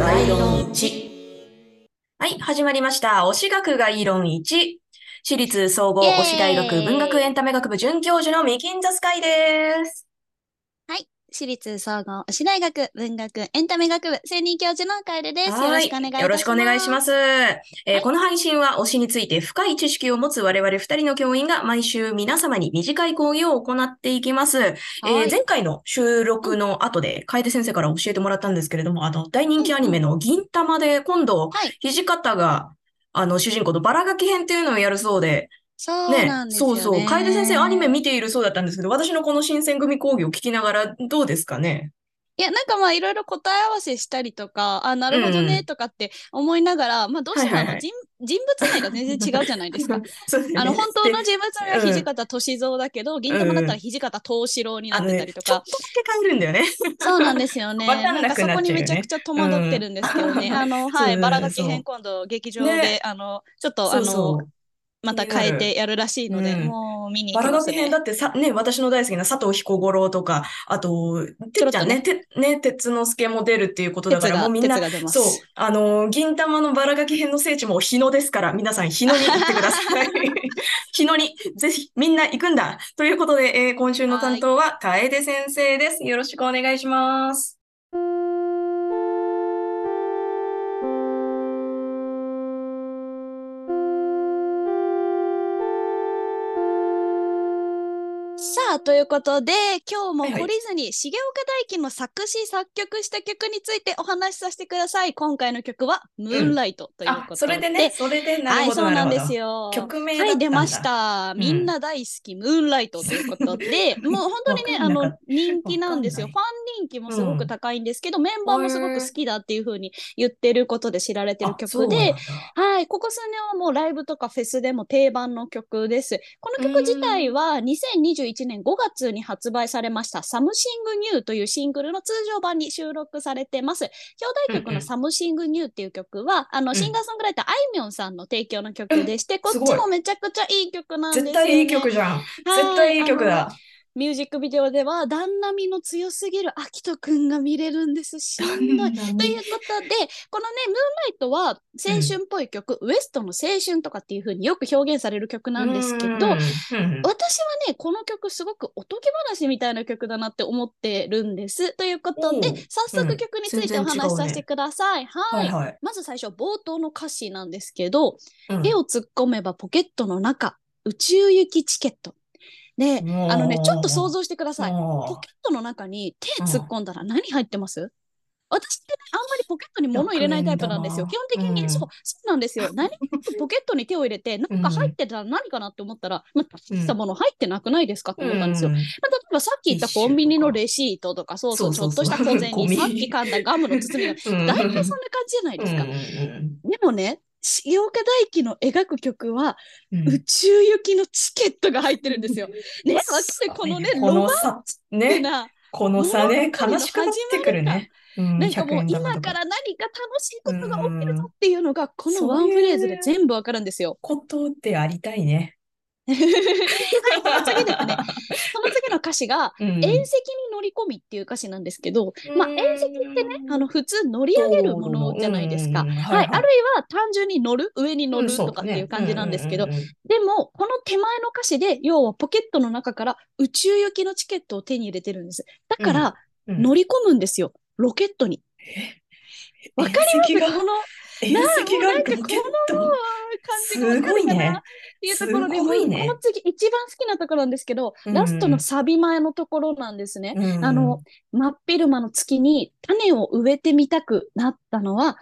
概論1。はい、始まりました。推し学概論1。私立総合推し大学文学エンタメ学部准教授のミキンザスカイです。私立総合推し大学文学エンタメ学部専任教授の楓です。よろしくお願いします。よろしくお願いします。えーこの配信は推しについて深い知識を持つ我々二人の教員が毎週皆様に短い講義を行っていきます。えーはい前回の収録の後で楓先生から教えてもらったんですけれども、あの、大人気アニメの銀玉で今度、はい土方が、あの、主人公のバラガキ編っていうのをやるそうで、そうねなん、ですよね。そうそう、楓先生アニメ見ているそうだったんですけど、私のこの新選組講義を聞きながらどうですかね？いや、なんかまあいろいろ答え合わせしたりとか、あ、なるほどうんねとかって思いながら、まあどうしてもあの、はいはいはい人人物名が全然違うじゃないですか。そうだよねあの、本当の人物名はうん土方歳三だけど、銀玉だったら土方藤四郎になってたりとかちょっと。だけ変えるんだよね。そうなんですよね。なくなねんかそこにめちゃくちゃ戸惑ってるんですけどね。うんあの、はい、バラガキ編今度劇場で、ねあの、ちょっとあの、そうそう。また変えてやるらしいので、うんもう見に行バラきますね学編だ。ってさ、ね、私の大好きな佐藤彦五郎とか、あと、てっちゃんね、て、ね、鉄之助も出るっていうことだから、もうみんな。そう、あの、銀玉のバラガキ編の聖地も日野ですから、皆さん日野に行ってください。日野に、ぜひ、みんな行くんだ。ということで、えー今週の担当は、楓先生です。よろしくお願いします。さあ、ということで、今日もはいはい懲りずに、重岡大輝の作詞作曲した曲についてお話しさせてください。今回の曲は、ムーンライトというあこ、とで。それでね、それで、なはい、るほど、そうなんで。すよ。曲名だはい、出ました。うんみんな大好き、ムーンライトということで、もう本当にね、あの人気なんですよ。フわァン人気もすごく高いんですけど、メンバーもすごく好きだっていう風に言ってることで知られてる曲ではい、ここ数年はもうライブとかフェスでも定番の曲です。この曲自体は2021年5月に発売されました Something New というシングルの通常版に収録されてます。表題曲うんうんの Something New っていう曲は、あの、んシンガーソングライター、あいみょんさんの提供の曲でして、こっちもめちゃくちゃいい曲なんですよ、ね。絶対いい曲じゃん。絶対いい曲だ。ミュージックビデオでは、旦那みの強すぎるアキトくんが見れるんです。しんどい。ということで、このね、ムーンライトは青春っぽい曲、ウエストの青春とかっていう風によく表現される曲なんですけど、うんうん私はね、この曲すごくおとぎ話みたいな曲だなって思ってるんです。ということで早速曲についてお話しさせてください。はい。はいはい。まず最初、冒頭の歌詞なんですけど、うん手を突っ込めばポケットの中、宇宙行きチケット。で、あのね、ちょっと想像してください。ポケットの中に手突っ込んだら何入ってます？私ってね、あんまりポケットに物入れないタイプなんですよ。基本的に、うん。そう、そうなんですよ。何かポケットに手を入れて、なん。か入ってたら何かなって思ったら、まあ、大したもの入ってなくないですかって思ったんですよ。うん。まあ、例えばさっき言ったコンビニのレシートとか、そうそう、ちょっとした小銭ゴミさっき噛んだガムの包みが、うん。大体そんな感じじゃないですか。でもね、重岡大輝の描く曲は、うん宇宙行きのチケットが入ってるんですよ。ね、わかるこのね、こロマンチックね、な、この差ね、悲しくなってくるね。うんなんかもう100円玉と今から何か楽しいことが起きるぞっていうのが、このワンフレーズで全部わかるんですよ。ことでありたいね。はい、その次ですね。その次の歌詞が、うん縁石に乗り込みっていう歌詞なんですけど、まあ、うん縁石ってね、あの、普通乗り上げるものじゃないですか。うん。はい、はいはい。あるいは単純に乗る、上に乗るとかっていう感じなんですけど、でも、この手前の歌詞で、要はポケットの中から宇宙行きのチケットを手に入れてるんです。だから、乗り込むんですよ。ロケットに。わかりますこの、縁な石がロケット。すごいね。なっていうところで、すごいね。もうこの次一番好きなところなんですけど、うん。ラストのサビ前のところなんですね。うん。あの、真っ昼間の月に種を植えてみたくなったのは、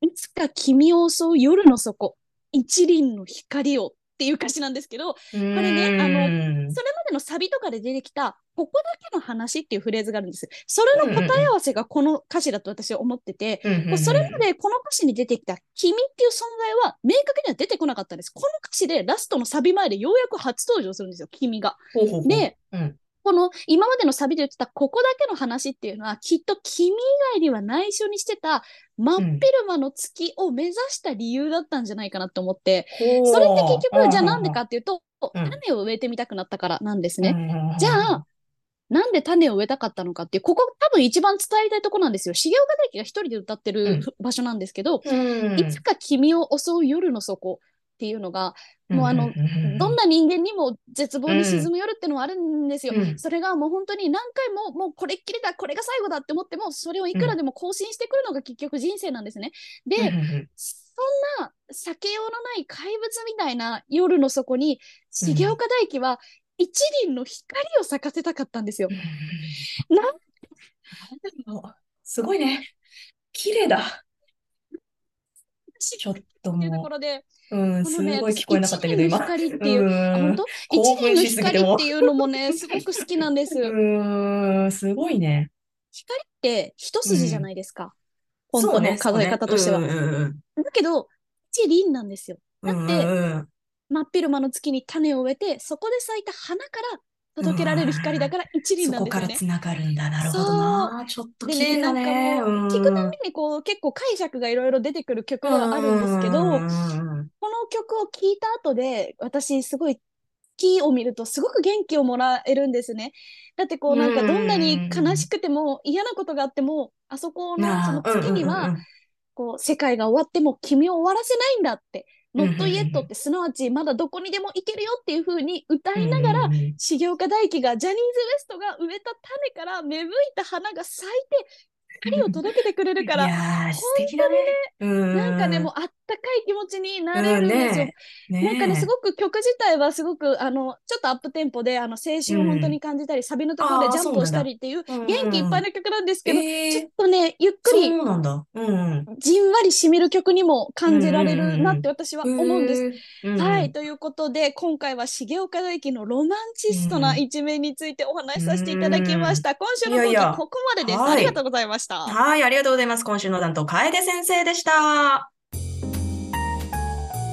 いつか君を襲う夜の底、一輪の光をっていう歌詞なんですけど、これねあののそれまでのサビとかで出てきた、ここだけの話っていうフレーズがあるんです。それの答え合わせがこの歌詞だと私は思ってて、もうそれまでこの歌詞に出てきた君っていう存在は明確には出てこなかったんです。この歌詞でラストのサビ前でようやく初登場するんですよ、君が。ほうほうほうで、うんこの今までのサビで言ってたここだけの話っていうのはきっと君以外には内緒にしてた真っ昼間の月を目指した理由だったんじゃないかなと思って、それって結局じゃあなんでかっていうと、うん種を植えてみたくなったからなんですね。ねじゃあ、なんで種を植えたかったのかっていう、ここ多分一番伝えたいとこなんですよ。重岡大樹が一人で歌ってる場所なんですけど、うん。いつか君を襲う夜の底っていうのが、もうあの、どんな人間にも絶望に沈む夜ってのはあるんですよ。うんそれがもう本当に何回ももうこれっきりだ、これが最後だって思っても、それをいくらでも更新してくるのが結局人生なんですね。で、そんな避けようのない怪物みたいな夜の底に、重岡大樹は一輪の光を咲かせたかったんですよ。なんうんすごいね。綺麗だ。しちょっとっていうとこもろで、う、うん、すごい聞こえなかったけど、一輪の今。光っていう、本当？興一輪の光っていうのもね、すごく好きなんです。うーん、すごいね。光って一筋じゃないですか。本当の数え方としては。だけど、一輪なんですよ。うんだって真っ昼間の月に種を植えて、そこで咲いた花から届けられる光だから一輪そこからなんですよね。つながるんだ。なるほどな。ちょっと綺麗だなんかね。聞くたびにこう、結構解釈がいろいろ出てくる曲ではあるんですけど、この曲を聴いた後で、私すごい月を見るとすごく元気をもらえるんですね。だってこうなんかどんなに悲しくても嫌なことがあっても、あそこのその月には、こう世界が終わっても君を終わらせないんだって、うんうん not yet ってすなわちまだどこにでも行けるよっていう風に歌いながら、重岡大毅がジャニーズ WEST が植えた種から芽吹いた花が咲いて光を届けてくれるから、いやー素敵だね。うんなんかね、もうあったかい気持ちになれるんですよ。なんかね、すくごく曲自体はすごく、あの、ちょっとアップテンポで、あの、青春を本当に感じたり、サビのところでジャンプをしたりっていう、元気いっぱいの曲なんですけど、ちょっとね、ゆっくり、そうなんだ。うん。じんわり染みる曲にも感じられるなって私は思うんです。すはい。。ということで、今回は重岡大毅のロマンチストな一面についてお話しさせていただきました。今週の講義いやいやここまでです。はいありがとうございました。はい、ありがとうございます。今週の担当、楓先生でした。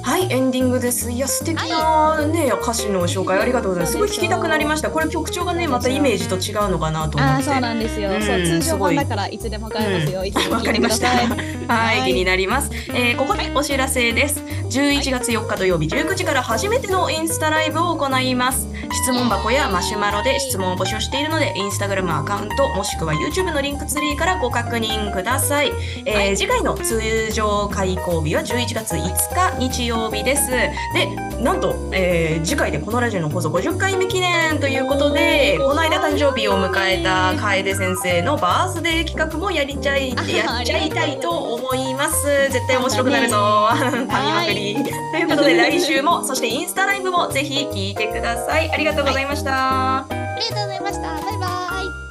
はい、エンディングです。いや、素敵なね、歌詞の紹介ありがとうございます。すごい聞きたくなりました。これ曲調がね、またイメージと違うのかなと思って。そうなんですよ。うんそう、通常版だからいつでも買えますよ。わ聞いてくだかりました。はい気になります。えーここでお知らせです。11月4日土曜日19時から初めてのインスタライブを行います。質問箱やマシュマロで質問を募集しているので、インスタグラムアカウントもしくは YouTube のリンクツリーからご確認ください。えー次回の通常開講日は11月5日日曜日です。で、なんと、えー次回でこのラジオの放送50回目記念ということで、この間誕生日を迎えた楓先生のバースデー企画もやりちゃい、やっちゃいたいと思います。絶対面白くなるぞ。噛みまくり。ということで、来週も、そしてインスタライブもぜひ聞いてください。ありがとうございました。ありがとうございました。バイバイ。